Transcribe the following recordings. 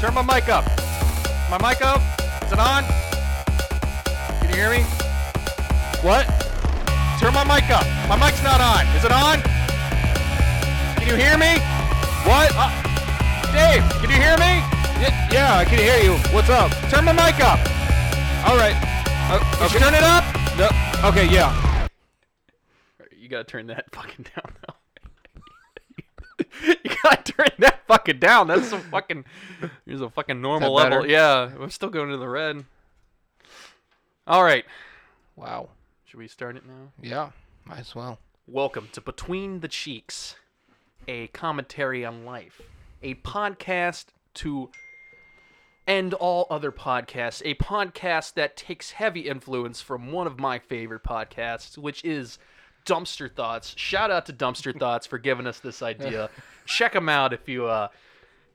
Turn my mic up. My mic up? Is it on? Can you hear me? What? Turn my mic up. My mic's not on. Is it on? Can you hear me? What? Uh, Dave, can you hear me? Yeah, yeah, I can hear you. What's up? Turn my mic up. All right. Uh, okay. turn it up? No. Okay, yeah. You gotta turn that fucking down. you gotta turn that fucking down. That's some fucking. Here's a fucking normal level. better? Yeah, I'm still going to the red. All right, Wow. should we start it now? Yeah, might as well. Welcome to Between the Cheeks, a commentary on life, a podcast to end all other podcasts, a podcast that takes heavy influence from one of my favorite podcasts, which is Dumpster Thoughts. Shout out to Dumpster Thoughts for giving us this idea. Check them out if you uh,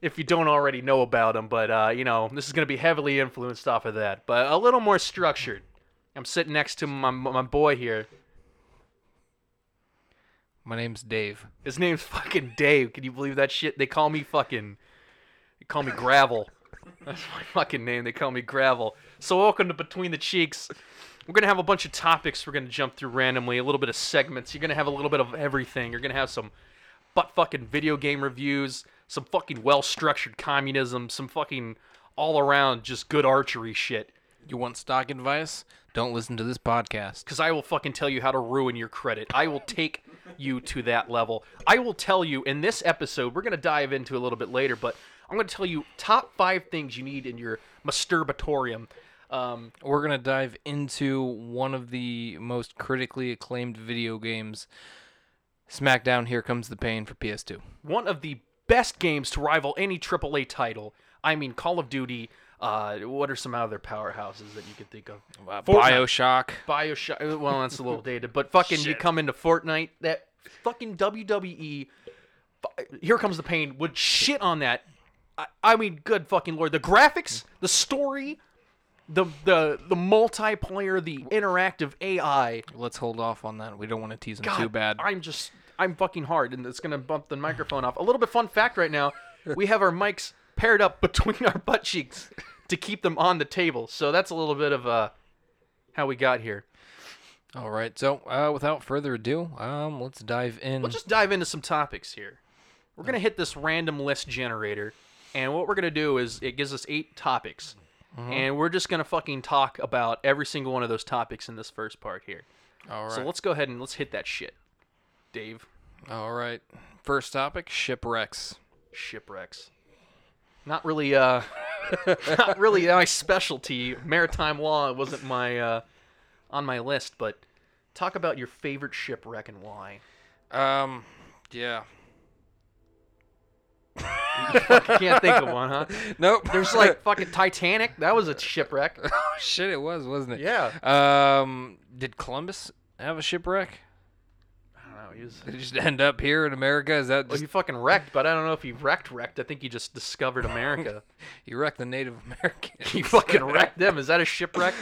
if you don't already know about them. But uh, you know, this is going to be heavily influenced off of that, but a little more structured. I'm sitting next to my my boy here. My name's Dave. His name's fucking Dave. Can you believe that shit? They call me fucking. They call me Gravel. That's my fucking name. They call me Gravel. So welcome to Between the Cheeks. We're gonna have a bunch of topics. We're gonna jump through randomly. A little bit of segments. You're gonna have a little bit of everything. You're gonna have some butt fucking video game reviews. Some fucking well structured communism. Some fucking all around just good archery shit. You want stock advice? Don't listen to this podcast. because I will fucking tell you how to ruin your credit. I will take you to that level. I will tell you in this episode, we're going to dive into a little bit later, but I'm going to tell you top five things you need in your masturbatorium. Um, We're gonna dive into one of the most critically acclaimed video games, SmackDown: Here Comes the Pain for PS2. one of the best games to rival any AAA title. I mean, Call of Duty. Uh, what are some other powerhouses that you could think of? Uh, Bioshock. Bioshock. Well, that's a little dated, but fucking, you come into Fortnite. That fucking WWE. Here comes the pain. Would shit on that. I, I mean, good fucking lord. The graphics, the story, the the the multiplayer, the interactive AI. Let's hold off on that. We don't want to tease them God, too bad. I'm just I'm fucking hard, and it's gonna bump the microphone off. A little bit fun fact right now: we have our mics paired up between our butt cheeks to keep them on the table. So that's a little bit of uh how we got here. All right. So, uh, without further ado, um, let's dive in. We'll just dive into some topics here. We're gonna hit this random list generator, and what we're gonna do is it gives us eight topics, and we're just gonna fucking talk about every single one of those topics in this first part here. All right. So let's go ahead and let's hit that shit, Dave. All right. First topic: shipwrecks. Shipwrecks. Not really, uh, not really my specialty. Maritime law wasn't my uh, on my list, but talk about your favorite shipwreck and why. Um, yeah. Can't think of one, huh? Nope. There's like fucking Titanic. That was a shipwreck. oh shit, it was, wasn't it? Yeah. Um, did Columbus have a shipwreck? I don't know. He was. Did he just end up here in America? Is that Well, he fucking wrecked, but I don't know if he wrecked wrecked. I think he just discovered America. he wrecked the Native Americans? he fucking wrecked them. Is that a shipwreck?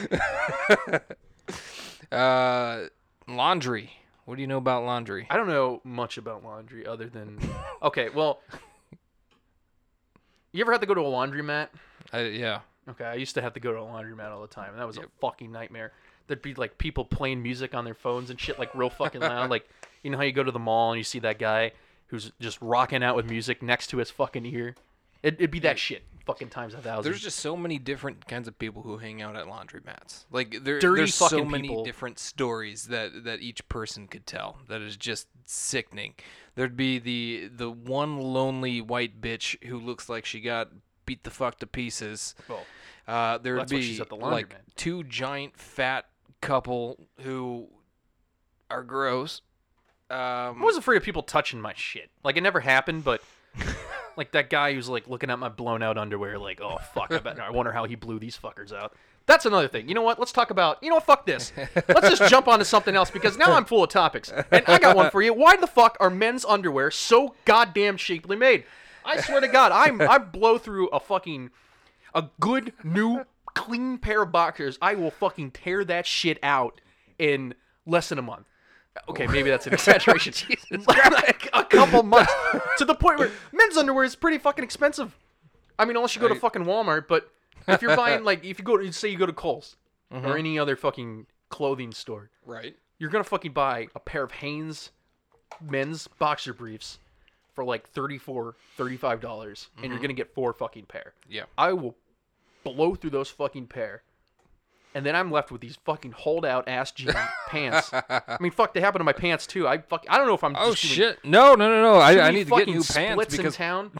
uh, laundry. What do you know about laundry? I don't know much about laundry other than. Okay, well. You ever had to go to a laundromat? I, yeah. Okay, I used to have to go to a laundromat all the time, and that was a fucking nightmare. There'd be like people playing music on their phones and shit, like real fucking loud. like, you know how you go to the mall and you see that guy who's just rocking out with music next to his fucking ear? It, it'd be that shit, fucking times a thousand. There's just so many different kinds of people who hang out at laundromats. Like there, Dirty there's so fucking many people. different stories that that each person could tell. That is just sickening. There'd be the the one lonely white bitch who looks like she got beat the fuck to pieces. Well, Uh, there would that's why be she's at the like laundromat. two giant fat couple who are gross. Um, I was afraid of people touching my shit. Like it never happened, but like that guy who's like looking at my blown out underwear, like, oh fuck, I bet I wonder how he blew these fuckers out. That's another thing. You know what? Let's talk about. You know what? Fuck this. Let's just jump onto something else because now I'm full of topics. And I got one for you. Why the fuck are men's underwear so goddamn shapely made? I swear to God, I'm I blow through a fucking a good new clean pair of boxers. I will fucking tear that shit out in less than a month. Okay, maybe that's an exaggeration. like a couple months to the point where men's underwear is pretty fucking expensive. I mean, unless you go to I- fucking Walmart, but if you're buying like if you go to say you go to Kohl's Mm-hmm. or any other fucking clothing store, Right. you're gonna fucking buy a pair of Hanes men's boxer briefs for like 34 35 dollars and you're gonna get four fucking pair Yeah. i will blow through those fucking pair and then i'm left with these fucking hold out ass jean pants i mean fuck they happen to my pants too i fuck i don't know if i'm Oh doing shit! No, no, no, no! I, I need to get new pants splits because in town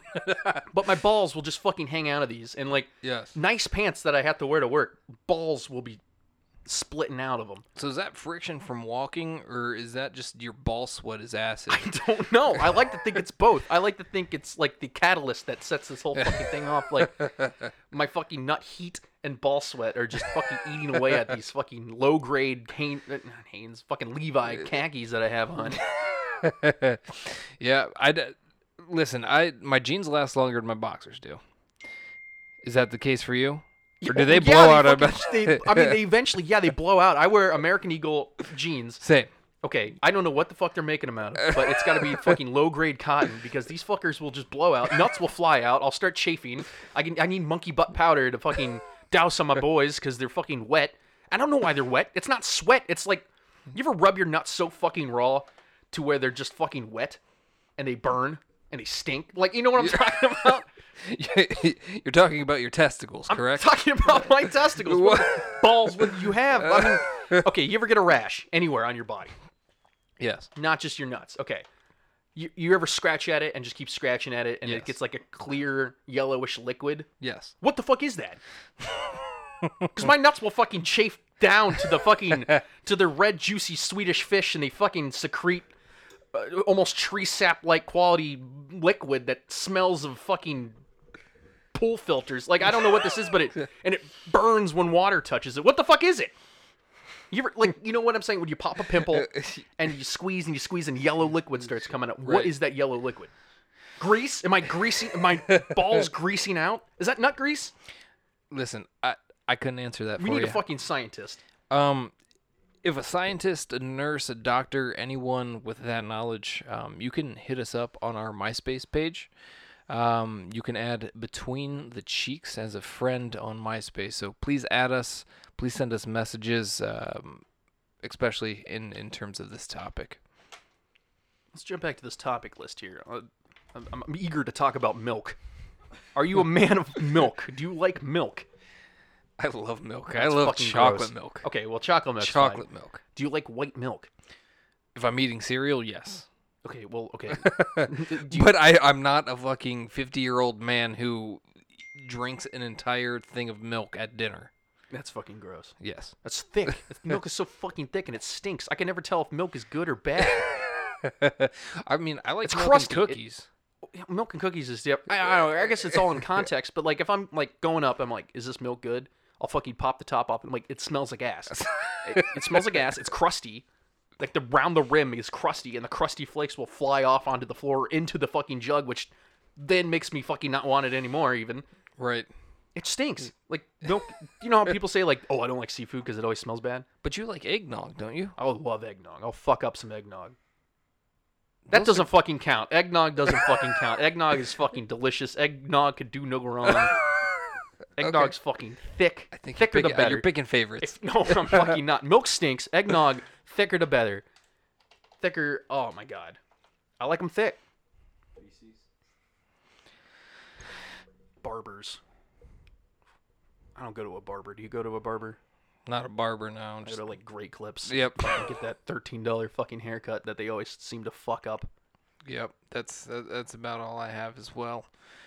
but my balls will just fucking hang out of these and like yes. nice pants that i have to wear to work balls will be splitting out of them So is that friction from walking, or is that just your ball sweat is acid? I don't know. I like to think it's both. I like to think it's like the catalyst that sets this whole fucking thing off. Like my fucking nut heat and ball sweat are just fucking eating away at these fucking low grade Hanes, uh, Hanes, fucking Levi khakis that I have on. yeah, I listen. I my jeans last longer than my boxers do. Is that the case for you? Or do they Yeah, blow out? I fucking- they- I mean, they eventually, yeah, they blow out. I wear American Eagle jeans. Same. Okay, I don't know what the fuck they're making them out of, but it's got to be fucking low grade cotton because these fuckers will just blow out. Nuts will fly out. I'll start chafing. I can. I need monkey butt powder to fucking douse on my boys because they're fucking wet. I don't know why they're wet. It's not sweat. It's like you ever rub your nuts so fucking raw to where they're just fucking wet and they burn and they stink. Like you know what I'm talking about? You're talking about your testicles, correct? I'm talking about my testicles. What balls would you have? I mean, okay, you ever get a rash anywhere on your body? yes. not just your nuts. Okay. You, you ever scratch at it and just keep scratching at it and Yes. it gets like a clear yellowish liquid? Yes. What the fuck is that? Because my nuts will fucking chafe down to the fucking to the red juicy Swedish fish and they fucking secrete uh, almost tree sap like quality liquid that smells of fucking pool filters. Like I don't know what this is, but it and it burns when water touches it. What the fuck is it? You ever like you know what I'm saying? When you pop a pimple and you squeeze and you squeeze and yellow liquid starts coming out. What Right. is that yellow liquid? Grease? Am I greasing? Am my balls greasing out? Is that nut grease? Listen, I I couldn't answer that We for need you. a fucking scientist. Um, if a scientist, a nurse, a doctor, anyone with that knowledge, um, you can hit us up on our MySpace page. Um, you can add Between the Cheeks as a friend on MySpace. So please add us. Please send us messages, um, especially in, in terms of this topic. Let's jump back to this topic list here. Uh, I'm, I'm eager to talk about milk. Are you a man of milk? Do you like milk? I love milk. I love chocolate gross. milk. Okay, well, chocolate milk. Chocolate milk. Do you like white milk? If I'm eating cereal, yes. Okay, well, okay. You- But I, I'm not a fucking 50 year old man who drinks an entire thing of milk at dinner. that's fucking gross. Yes. That's thick. milk is so fucking thick and it stinks. I can never tell if milk is good or bad. I mean, I like It's milk and crusty. It- cookies. Yeah, milk and cookies is different. I, I don't know. I guess it's all in context. But like, if I'm like going up, I'm like, is this milk good? I'll fucking pop the top off and like, it smells like ass. it, it smells like ass. It's crusty. Like the round the rim is crusty, and the crusty flakes will fly off onto the floor into the fucking jug, which then makes me fucking not want it anymore. Even Right. it stinks. Like milk. You know how people say like, oh, I don't like seafood because it always smells bad. But you like eggnog, don't you? I would love eggnog. I'll fuck up some eggnog. That doesn't fucking count. Eggnog doesn't fucking count. Eggnog is fucking delicious. Eggnog could do no wrong. Eggnog's fucking thick. I think thicker uh, you're, the better. you're picking favorites. If- no, I'm fucking not. Milk stinks. Eggnog, thicker the better. Thicker. Oh my god, I like them thick. Barbers. I don't go to a barber. Do you go to a barber? Not a barber now. I go Just, to like Great Clips. Yep. Get that thirteen dollar fucking haircut that they always seem to fuck up. Yep. That's that's about all I have as well.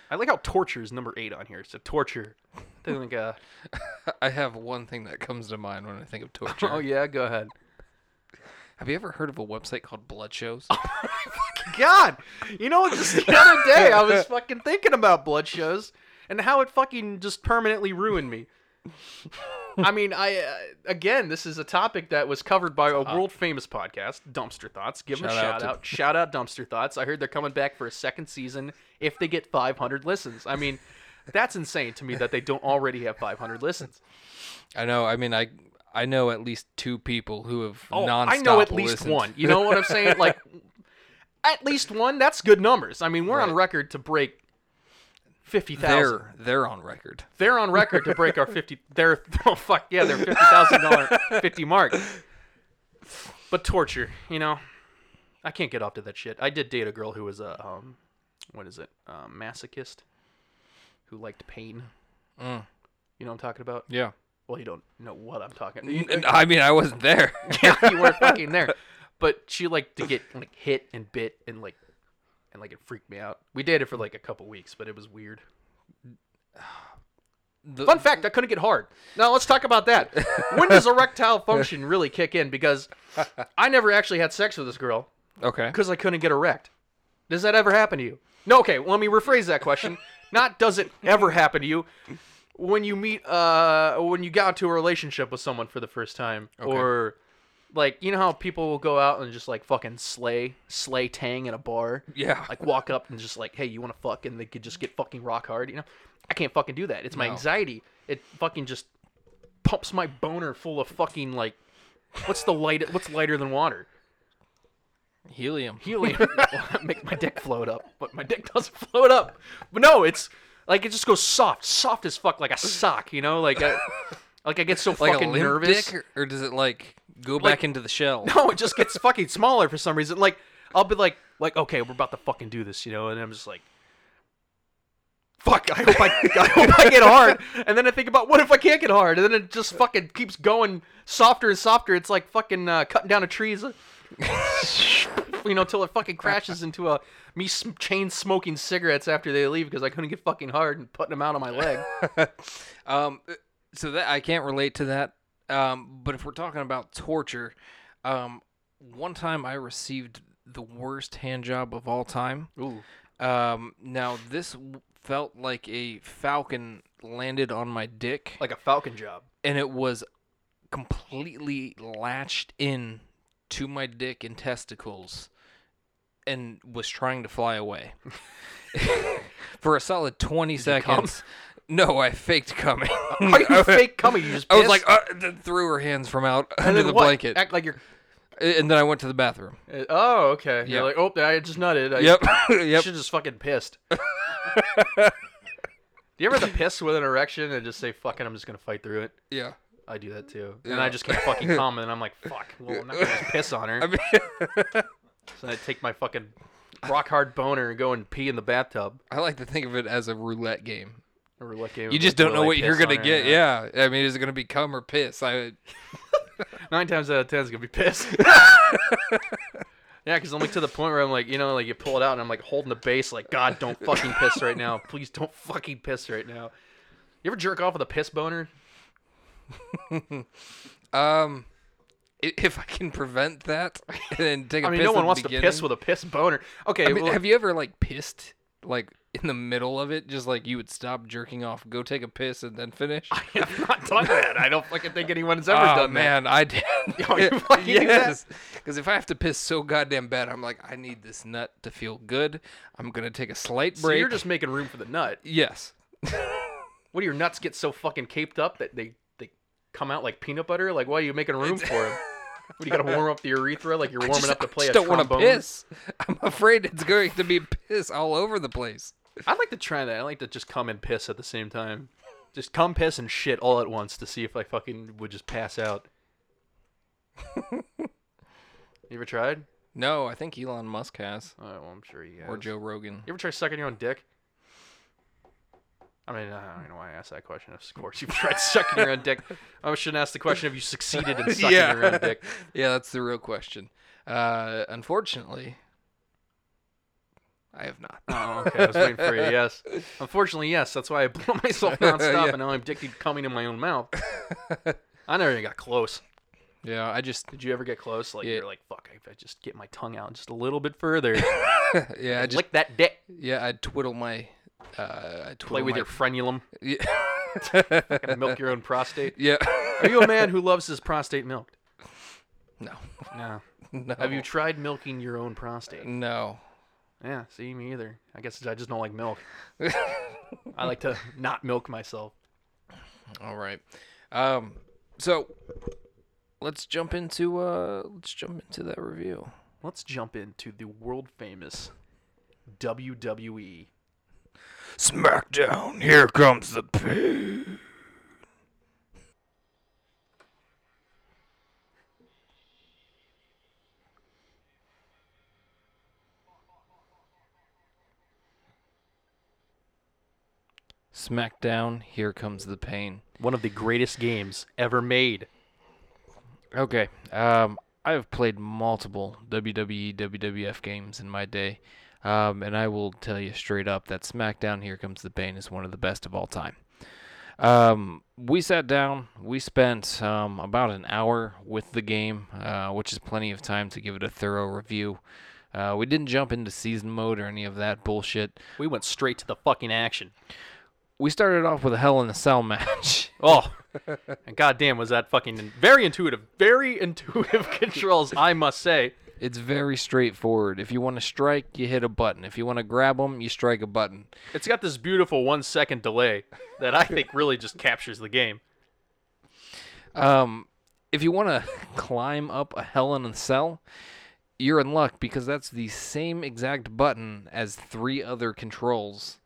I like how torture is number eight on here. So torture. They like uh I have one thing that comes to mind when I think of torture. oh yeah, go ahead. Have you ever heard of a website called Blood Shows? God, you know, what just the other day I was fucking thinking about blood shows and how it fucking just permanently ruined me. I mean, I uh, again, this is a topic that was covered by a world famous podcast, Dumpster Thoughts. Give them a Shout out shout to- out. Shout out Dumpster Thoughts. I heard they're coming back for a second season if they get 500 listens. I mean, that's insane to me that they don't already have 500 listens. I know. I mean, I I know at least two people who have Oh, nonstop I know at least listened. one. You know what I'm saying? Like, at least one. That's good numbers. I mean, we're on record to break fifty thousand. They're they're on record. They're on record to break our fifty. They're oh fuck yeah, they're fifty thousand dollar fifty mark. But torture, you know, I can't get off to that shit. I did date a girl who was a um, what is it, um, masochist, who liked pain. Mm. You know what I'm talking about? Yeah. Well, you don't know what I'm talking. i mean, I wasn't there. yeah, you weren't fucking there. But she liked to get like hit and bit and like and like it freaked me out. We dated for like a couple weeks, but it was weird. The- Fun fact, I couldn't get hard. Now let's talk about that. when does erectile function really kick in? Because I never actually had sex with this girl okay. because I couldn't get erect. Does that ever happen to you? No. Okay. Well, let me rephrase that question. Not does it ever happen to you when you meet uh when you got into a relationship with someone for the first time or like you know how people will go out and just like fucking slay slay tang in a bar? Yeah. like walk up and just like hey you want to fuck? And they could just get fucking rock hard you know? I can't fucking do that. It's my No. anxiety. It fucking just pumps my boner full of fucking like what's the light what's lighter than water? Helium. helium. Make my dick float up but my dick doesn't float up. But no it's like it just goes soft soft as fuck like a sock you know? Like I, like i get so Like fucking a limp nervous. dick, or, or does it like go Like- back into the shell? no it just gets fucking smaller for some reason. Like i'll be like like okay we're about to fucking do this you know? And i'm just like fuck i hope i, I hope i get hard. And then i think about what if i can't get hard? And then it just fucking keeps going softer and softer. It's like fucking uh, cutting down a tree you know till it fucking crashes into a me chain smoking cigarettes after they leave because i couldn't get fucking hard and putting them out on my leg. Um, so that I can't relate to that. Um, but if we're talking about torture, um, one time I received the worst hand job of all time. ooh Um, now this w- felt like a falcon landed on my dick, like a falcon job and it was completely latched in to my dick and testicles, and was trying to fly away. For a solid twenty come? seconds. No, I faked coming. are you fake coming you just I was pissed? like, uh, threw her hands from out And under then the what? blanket, act like you're and then I went to the bathroom. Uh, Oh, okay. Yeah. You're like, oh, I just nutted. I Yep, yep. should just fucking pissed. Do you ever have to piss with an erection and just say, fucking, I'm just going to fight through it? Yeah. I do that too. And Yeah. I just can't fucking come, and I'm like, fuck. Well, I'm not going to just piss on her. I mean, So I take my fucking rock hard boner and go and pee in the bathtub. I like to think of it as a roulette game. Or like, You just don't know what you're gonna get. Yeah. I mean, is it gonna be cum or piss? I Nine times out of ten, it's going to be piss. Yeah, because I'm like to the point where I'm like, you know, like you pull it out and I'm like holding the base, like, God, don't fucking piss right now. Please don't fucking piss right now. You ever jerk off with a piss boner? um, if I can prevent that and then take a I mean, piss no one the wants to piss with a piss boner. Okay, I mean, well, have you ever like pissed like in the middle of it? Just like you would stop jerking off, go take a piss, and then finish. I have not done that. I don't fucking think anyone's ever oh, done man, I did. Oh, you fucking yes, because if I have to piss so goddamn bad, I'm like, I need this nut to feel good. I'm gonna take a slight that. So break. you're just making room for the nut. yes. What do your nuts get so fucking caped up that they they come out like peanut butter? Like, why are you making room for them? What, you gotta warm up the urethra like you're warming just, up to play I just don't want to trombone? piss. I'm afraid it's going to be piss all over the place. I'd like to try that. I like to just come and piss at the same time. Just come, piss, and shit all at once to see if I fucking would just pass out. you ever tried? No, I think Elon Musk has, Oh, well, I'm sure he have. or Joe Rogan. You ever try sucking your own dick? I mean, I don't know why I asked that question. Of course, you've tried sucking your own dick. I shouldn't ask the question if you succeeded in sucking your own dick. yeah, that's the real question. Uh, unfortunately, I have not. Oh, okay. I was waiting for you. Yes. Unfortunately, yes. That's why I blow myself nonstop, Yeah. and now I'm addicted to coming in my own mouth. I never even got close. Yeah, I just Did you ever get close? Like Yeah. you're like, fuck, if I just get my tongue out just a little bit further, yeah, I just lick that dick, yeah, I twiddle my uh, I twiddle play with my, your frenulum, yeah. milk your own prostate. yeah. Are you a man who loves his prostate milked? no, No. no. Have you tried milking your own prostate? No. Yeah, see me either. I guess I just don't like milk. I like to not milk myself. All right. Um. So let's jump into uh let's jump into that review. Let's jump into the world famous WWE Smackdown, here comes the pain. Smackdown, here comes the pain. One of the greatest games ever made. Okay. Um, I've played multiple WWE, WWF games in my day, um, and I will tell you straight up that SmackDown Here Comes the Pain is one of the best of all time. Um, we sat down, we spent um, about an hour with the game, uh, which is plenty of time to give it a thorough review. Uh, we didn't jump into season mode or any of that bullshit. We went straight to the fucking action. We started off with a Hell in a Cell match. Oh, and goddamn, was that fucking very intuitive, very intuitive controls, I must say. It's very straightforward. If you want to strike, you hit a button. If you want to grab them, you strike a button. It's got this beautiful one second delay that I think really just captures the game. Um, if you want to climb up a Hell in a Cell, you're in luck because that's the same exact button as three other controls.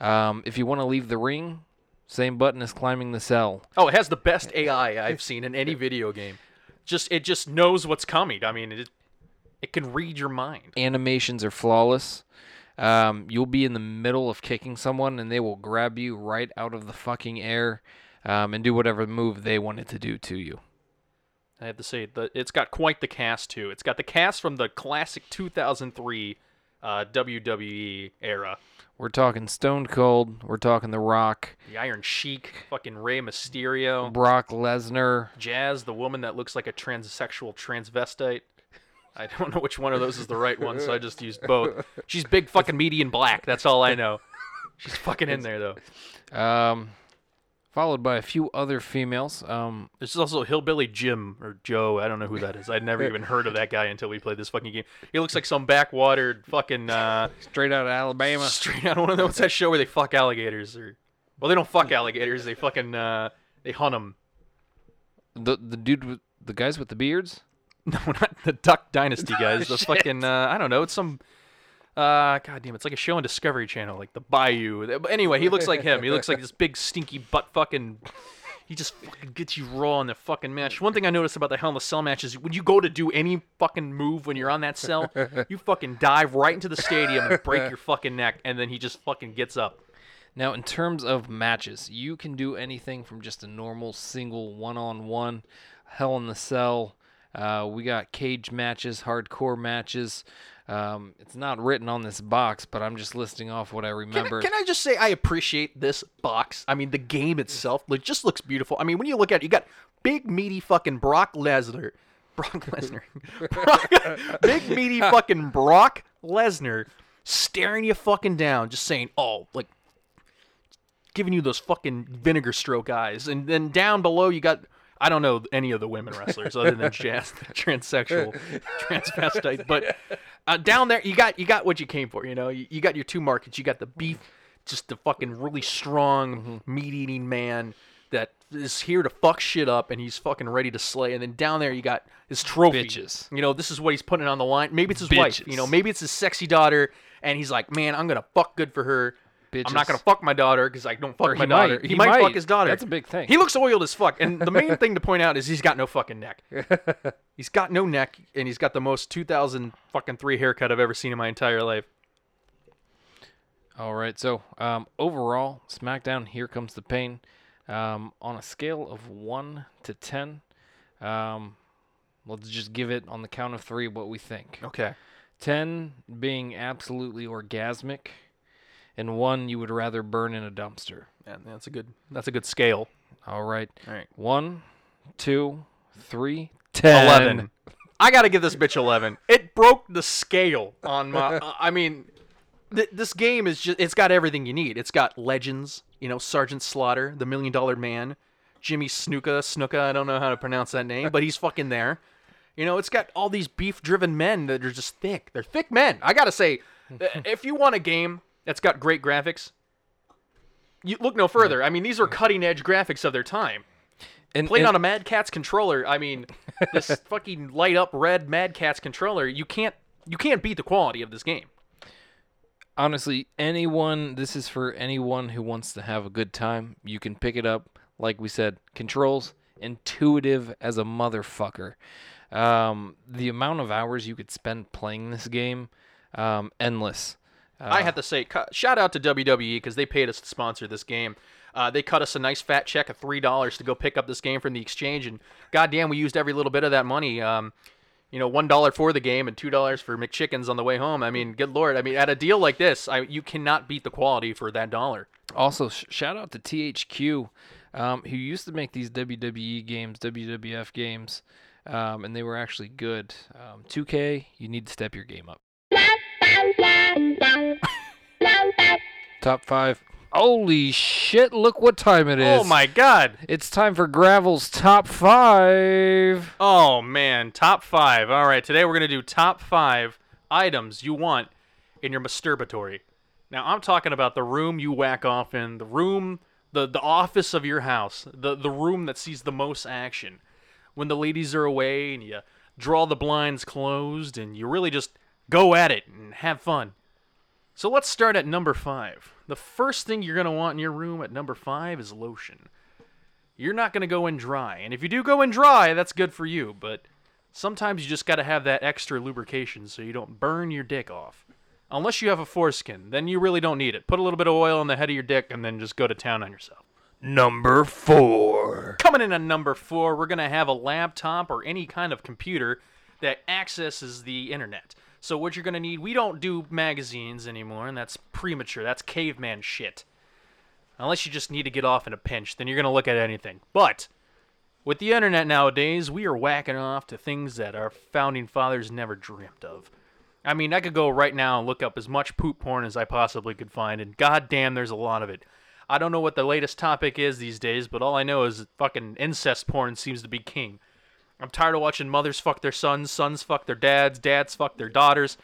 Um, if you want to leave the ring, same button as climbing the cell. Oh, it has the best AI I've seen in any video game. Just it just knows what's coming. I mean, it it can read your mind. Animations are flawless. Um, you'll be in the middle of kicking someone, and they will grab you right out of the fucking air um, and do whatever move they wanted to do to you. I have to say, the, it's got quite the cast too. It's got the cast from the classic 2003 uh, WWE era. We're talking Stone Cold. We're talking The Rock, The Iron Sheik, fucking Rey Mysterio, Brock Lesnar, Jazz, the woman that looks like a transsexual transvestite. I don't know which one of those is the right one, so I just used both. She's big, fucking meaty, and black. That's all I know. She's fucking in there though. um, followed by a few other females. Um, is also Hillbilly Jim or Joe. I don't know who that is. I'd never even heard of that guy until we played this fucking game. He looks like some backwatered fucking uh, straight out of Alabama. straight out of one of those. What's that show where they fuck alligators? Or well, they don't fuck alligators. They fucking uh, they hunt them. The the dude with the guys with the beards. No, not the Duck Dynasty guys. The fucking uh, I don't know. It's some. Uh, God damn, it's like a show on Discovery Channel, like the Bayou. But Anyway, he looks like him. He looks like this big stinky butt fucking. He just fucking gets you raw in the fucking match. One thing I noticed about the Hell in a Cell match is when you go to do any fucking move when you're on that cell, you fucking dive right into the stadium and break your fucking neck, and then he just fucking gets up. Now, in terms of matches, you can do anything from just a normal single one-on-one, Hell in the Cell. Uh, we got cage matches, hardcore matches. Um, it's not written on this box, but I'm just listing off what I Can I, remember. can I just say I appreciate this box? I mean, the game itself like, just looks beautiful. I mean, when you look at it, you got big meaty fucking Brock Lesnar, Brock Lesnar, Brock, big meaty fucking Brock Lesnar staring you fucking down, just saying, "Oh, like." Giving you those fucking vinegar stroke eyes, and then down below you got I don't know any of the women wrestlers other than Jazz, the transsexual, transvestite. But uh, down there, you got you got what you came for. You know, you, you got your two markets. You got the beef, just the fucking really strong meat eating man that is here to fuck shit up, and he's fucking ready to slay. And then down there, you got his trophy. Bitches. You know, this is what he's putting on the line. Maybe it's his wife. You know, maybe it's his sexy daughter, and he's like, man, I'm gonna fuck good for her. I'm not gonna fuck my daughter because I don't fuck Or my he daughter. might. He, He might, fuck his daughter. That's a big thing. He looks oiled as fuck. And the main thing to point out is he's got no fucking neck. He's got no neck, and he's got the most 2000 fucking three haircut I've ever seen in my entire life. All right. So um, overall, SmackDown. Here comes the pain. Um, on a scale of one to ten, um, let's just give it on the count of three what we think. Okay. Ten being absolutely orgasmic, and one you would rather burn in a dumpster. Yeah, that's a good. That's a good scale. All right. All right. One, two, three, ten. Eleven. I gotta give this bitch eleven. It broke the scale on my. uh, I mean, th- this game is just. It's got everything you need. It's got legends. You know, Sergeant Slaughter, the Million Dollar Man, Jimmy Snuka, Snuka. I don't know how to pronounce that name, but he's fucking there. You know, it's got all these beef-driven men that are just thick. They're thick men. I gotta say, if you want a game that's got great graphics, you look no further. I mean, these are cutting-edge graphics of their time And, played and- on a Mad Catz controller. I mean, this fucking light up red Mad Catz controller. You can't you can't beat the quality of this game. honestly, anyone, this is for anyone who wants to have a good time. You can pick it up. Like we said, controls, intuitive as a motherfucker. Um, the amount of hours you could spend playing this game, um, endless. I have to say, shout out to WWE because they paid us to sponsor this game. Uh, they cut us a nice fat check of three dollars to go pick up this game from the exchange, and goddamn, we used every little bit of that money. Um, you know, one dollar for the game and two dollars for McChickens on the way home. I mean, good lord! I mean, at a deal like this, I, you cannot beat the quality for that dollar. Also, sh- shout out to THQ, um, who used to make these WWE games, WWF games, um, and they were actually good. Um, 2K, you need to step your game up. Top five. Holy shit, look what time it is. Oh my god! It's time for Gravel's top five. Oh man, top five. All right, today we're gonna do top five items you want in your masturbatory. Now I'm talking about the room you whack off in, the room, the the office of your house, the the room that sees the most action. When the ladies are away and you draw the blinds closed and you really just go at it and have fun. So let's start at number five. The first thing you're gonna want in your room at number five is lotion you're not going to go in dry. And if you do go in dry, that's good for you, but sometimes you just got to have that extra lubrication so you don't burn your dick off. Unless you have a foreskin, then you really don't need it. Put a little bit of oil on the head of your dick and then just go to town on yourself. Number four. Coming in at number four, we're going to have a laptop or any kind of computer that accesses the internet. So, what you're to need, we don't do magazines anymore, and that's premature. That's caveman shit. Unless you just need to get off in a pinch, then you're to look at anything. But with the internet nowadays, we are whacking off to things that our founding fathers never dreamt of. I mean, I could go right now and look up as much poop porn as I possibly could find, and goddamn, there's a lot of it. I don't know what the latest topic is these days, but all I know is fucking incest porn seems to be king. I'm tired of watching mothers fuck their sons, sons fuck their dads, dads fuck their daughters.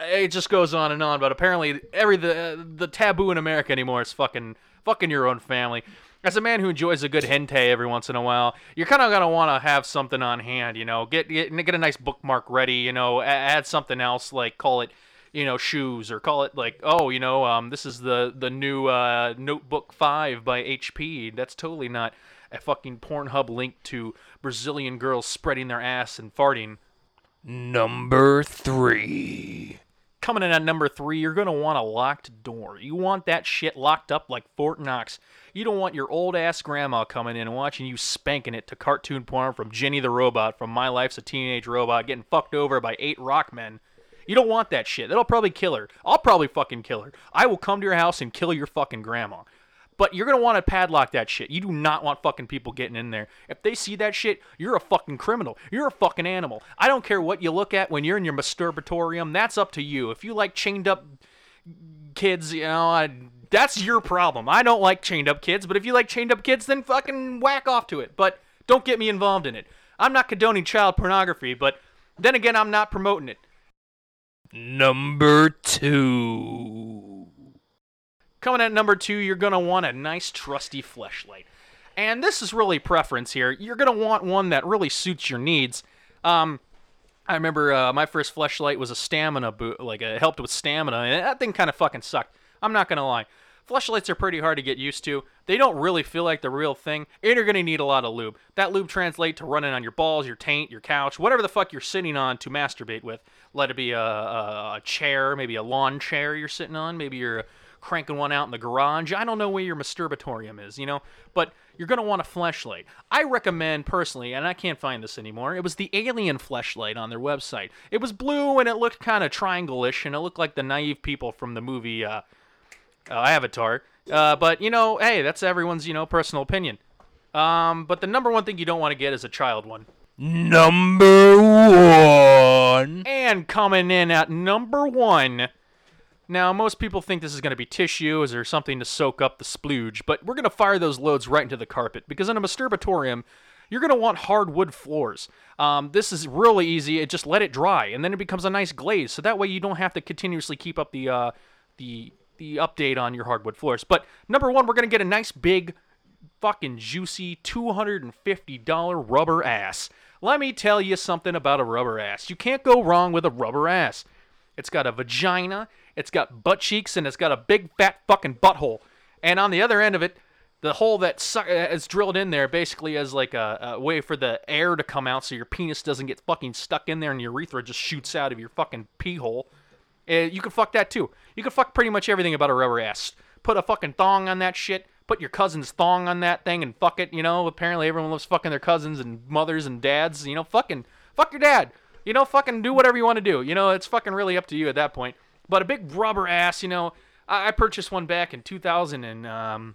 It just goes on and on. But apparently, every the the taboo in America anymore is fucking fucking your own family. As a man who enjoys a good hentai every once in a while, you're kind of gonna want to have something on hand. You know, get get get a nice bookmark ready. You know, add something else like call it you know shoes or call it like oh you know um this is the the new uh notebook 5 by HP that's totally not a fucking Pornhub link to Brazilian girls spreading their ass and farting Number three. coming in at number three, you're gonna want a locked door. You want that shit locked up like Fort Knox. You don't want your old ass grandma coming in and watching you spanking it to cartoon porn from Jenny the Robot, from My Life's a Teenage Robot, getting fucked over by eight rock men. You don't want that shit. That'll probably kill her. I'll probably fucking kill her. I will come to your house and kill your fucking grandma. But you're gonna want to padlock that shit. You do not want fucking people getting in there. If they see that shit, you're a fucking criminal. You're a fucking animal. I don't care what you look at when you're in your masturbatorium. That's up to you. If you like chained up kids, you know, I, that's your problem. I don't like chained up kids, but if you like chained up kids, then fucking whack off to it. But don't get me involved in it. I'm not condoning child pornography, but then again, I'm not promoting it. Number two. Coming at number two, you're going to want a nice, trusty fleshlight. And this is really preference here. You're going to want one that really suits your needs. Um, I remember uh, my first fleshlight was a stamina boot, like it helped with stamina, and that thing kind of fucking sucked. I'm not gonna lie. Fleshlights are pretty hard to get used to. They don't really feel like the real thing, and you're gonna need a lot of lube. That lube translates to running on your balls, your taint, your couch, whatever the fuck you're sitting on to masturbate with. Let it be a, a, a chair, maybe a lawn chair you're sitting on, maybe you're cranking one out in the garage. I don't know where your masturbatorium is, you know, but you're going to want a fleshlight. I recommend personally, and I can't find this anymore, it was the Alien fleshlight on their website. It was blue and it looked kind of triangle-ish and it looked like the Na'vi people from the movie uh, uh, Avatar. Uh, but, you know, hey, that's everyone's, you know, personal opinion. Um, but the number one thing you don't want to get is a child one. Number one. And coming in at number one. Now, most people think this is going to be tissue or something to soak up the splooge, but we're going to fire those loads right into the carpet because in a masturbatorium, you're going to want hardwood floors. Um, this is really easy. It just let it dry, and then it becomes a nice glaze. So that way you don't have to continuously keep up the uh, the the update on your hardwood floors. But number one, we're going to get a nice big fucking juicy $250 rubber ass. Let me tell you something about a rubber ass. You can't go wrong with a rubber ass. It's got a vagina, it's got butt cheeks, and it's got a big fat fucking butthole. And on the other end of it, the hole that su- uh, is drilled in there basically as like a, a way for the air to come out so your penis doesn't get fucking stuck in there and your urethra just shoots out of your fucking pee hole. Uh, you can fuck that too. You can fuck pretty much everything about a rubber ass. Put a fucking thong on that shit. Put your cousin's thong on that thing and fuck it. You know, apparently everyone loves fucking their cousins and mothers and dads. You know, fucking fuck your dad. You know, fucking do whatever you want to do. You know, it's fucking really up to you at that point. But a big rubber ass, you know, I, I purchased one back in 2000 and um,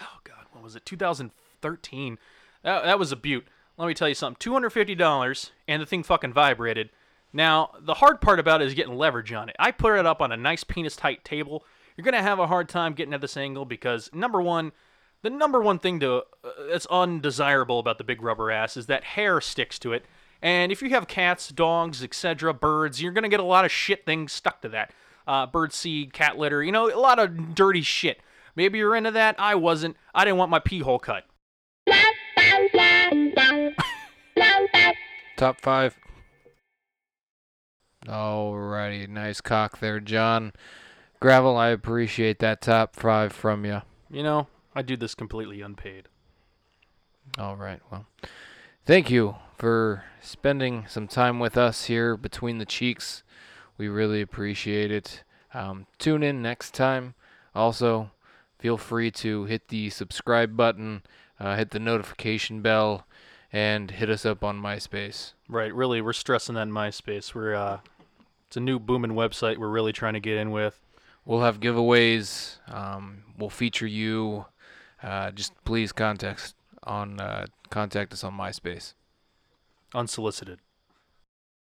oh god, what was it? 2013. That, that was a beaut. Let me tell you something. $250 and the thing fucking vibrated. Now, the hard part about it is getting leverage on it. I put it up on a nice penis tight table. You're going to have a hard time getting at this angle because number 1, the number one thing to uh, that's undesirable about the big rubber ass is that hair sticks to it. And if you have cats, dogs, etc., birds, you're gonna get a lot of shit things stuck to that. Uh, bird seed, cat litter, you know, a lot of dirty shit. Maybe you're into that. I wasn't. I didn't want my pee hole cut. Top five. Alrighty, nice cock there, John. Gravel, I appreciate that top five from you. You know, I do this completely unpaid. All right, well, thank you for spending some time with us here between the cheeks. We really appreciate it. Um, tune in next time. Also, feel free to hit the subscribe button, uh, hit the notification bell, and hit us up on MySpace. Right, really, we're stressing that in MySpace. We're uh, it's a new booming website. We're really trying to get in with. We'll have giveaways. Um, we'll feature you. Uh, just please contact on uh, contact us on MySpace. Unsolicited.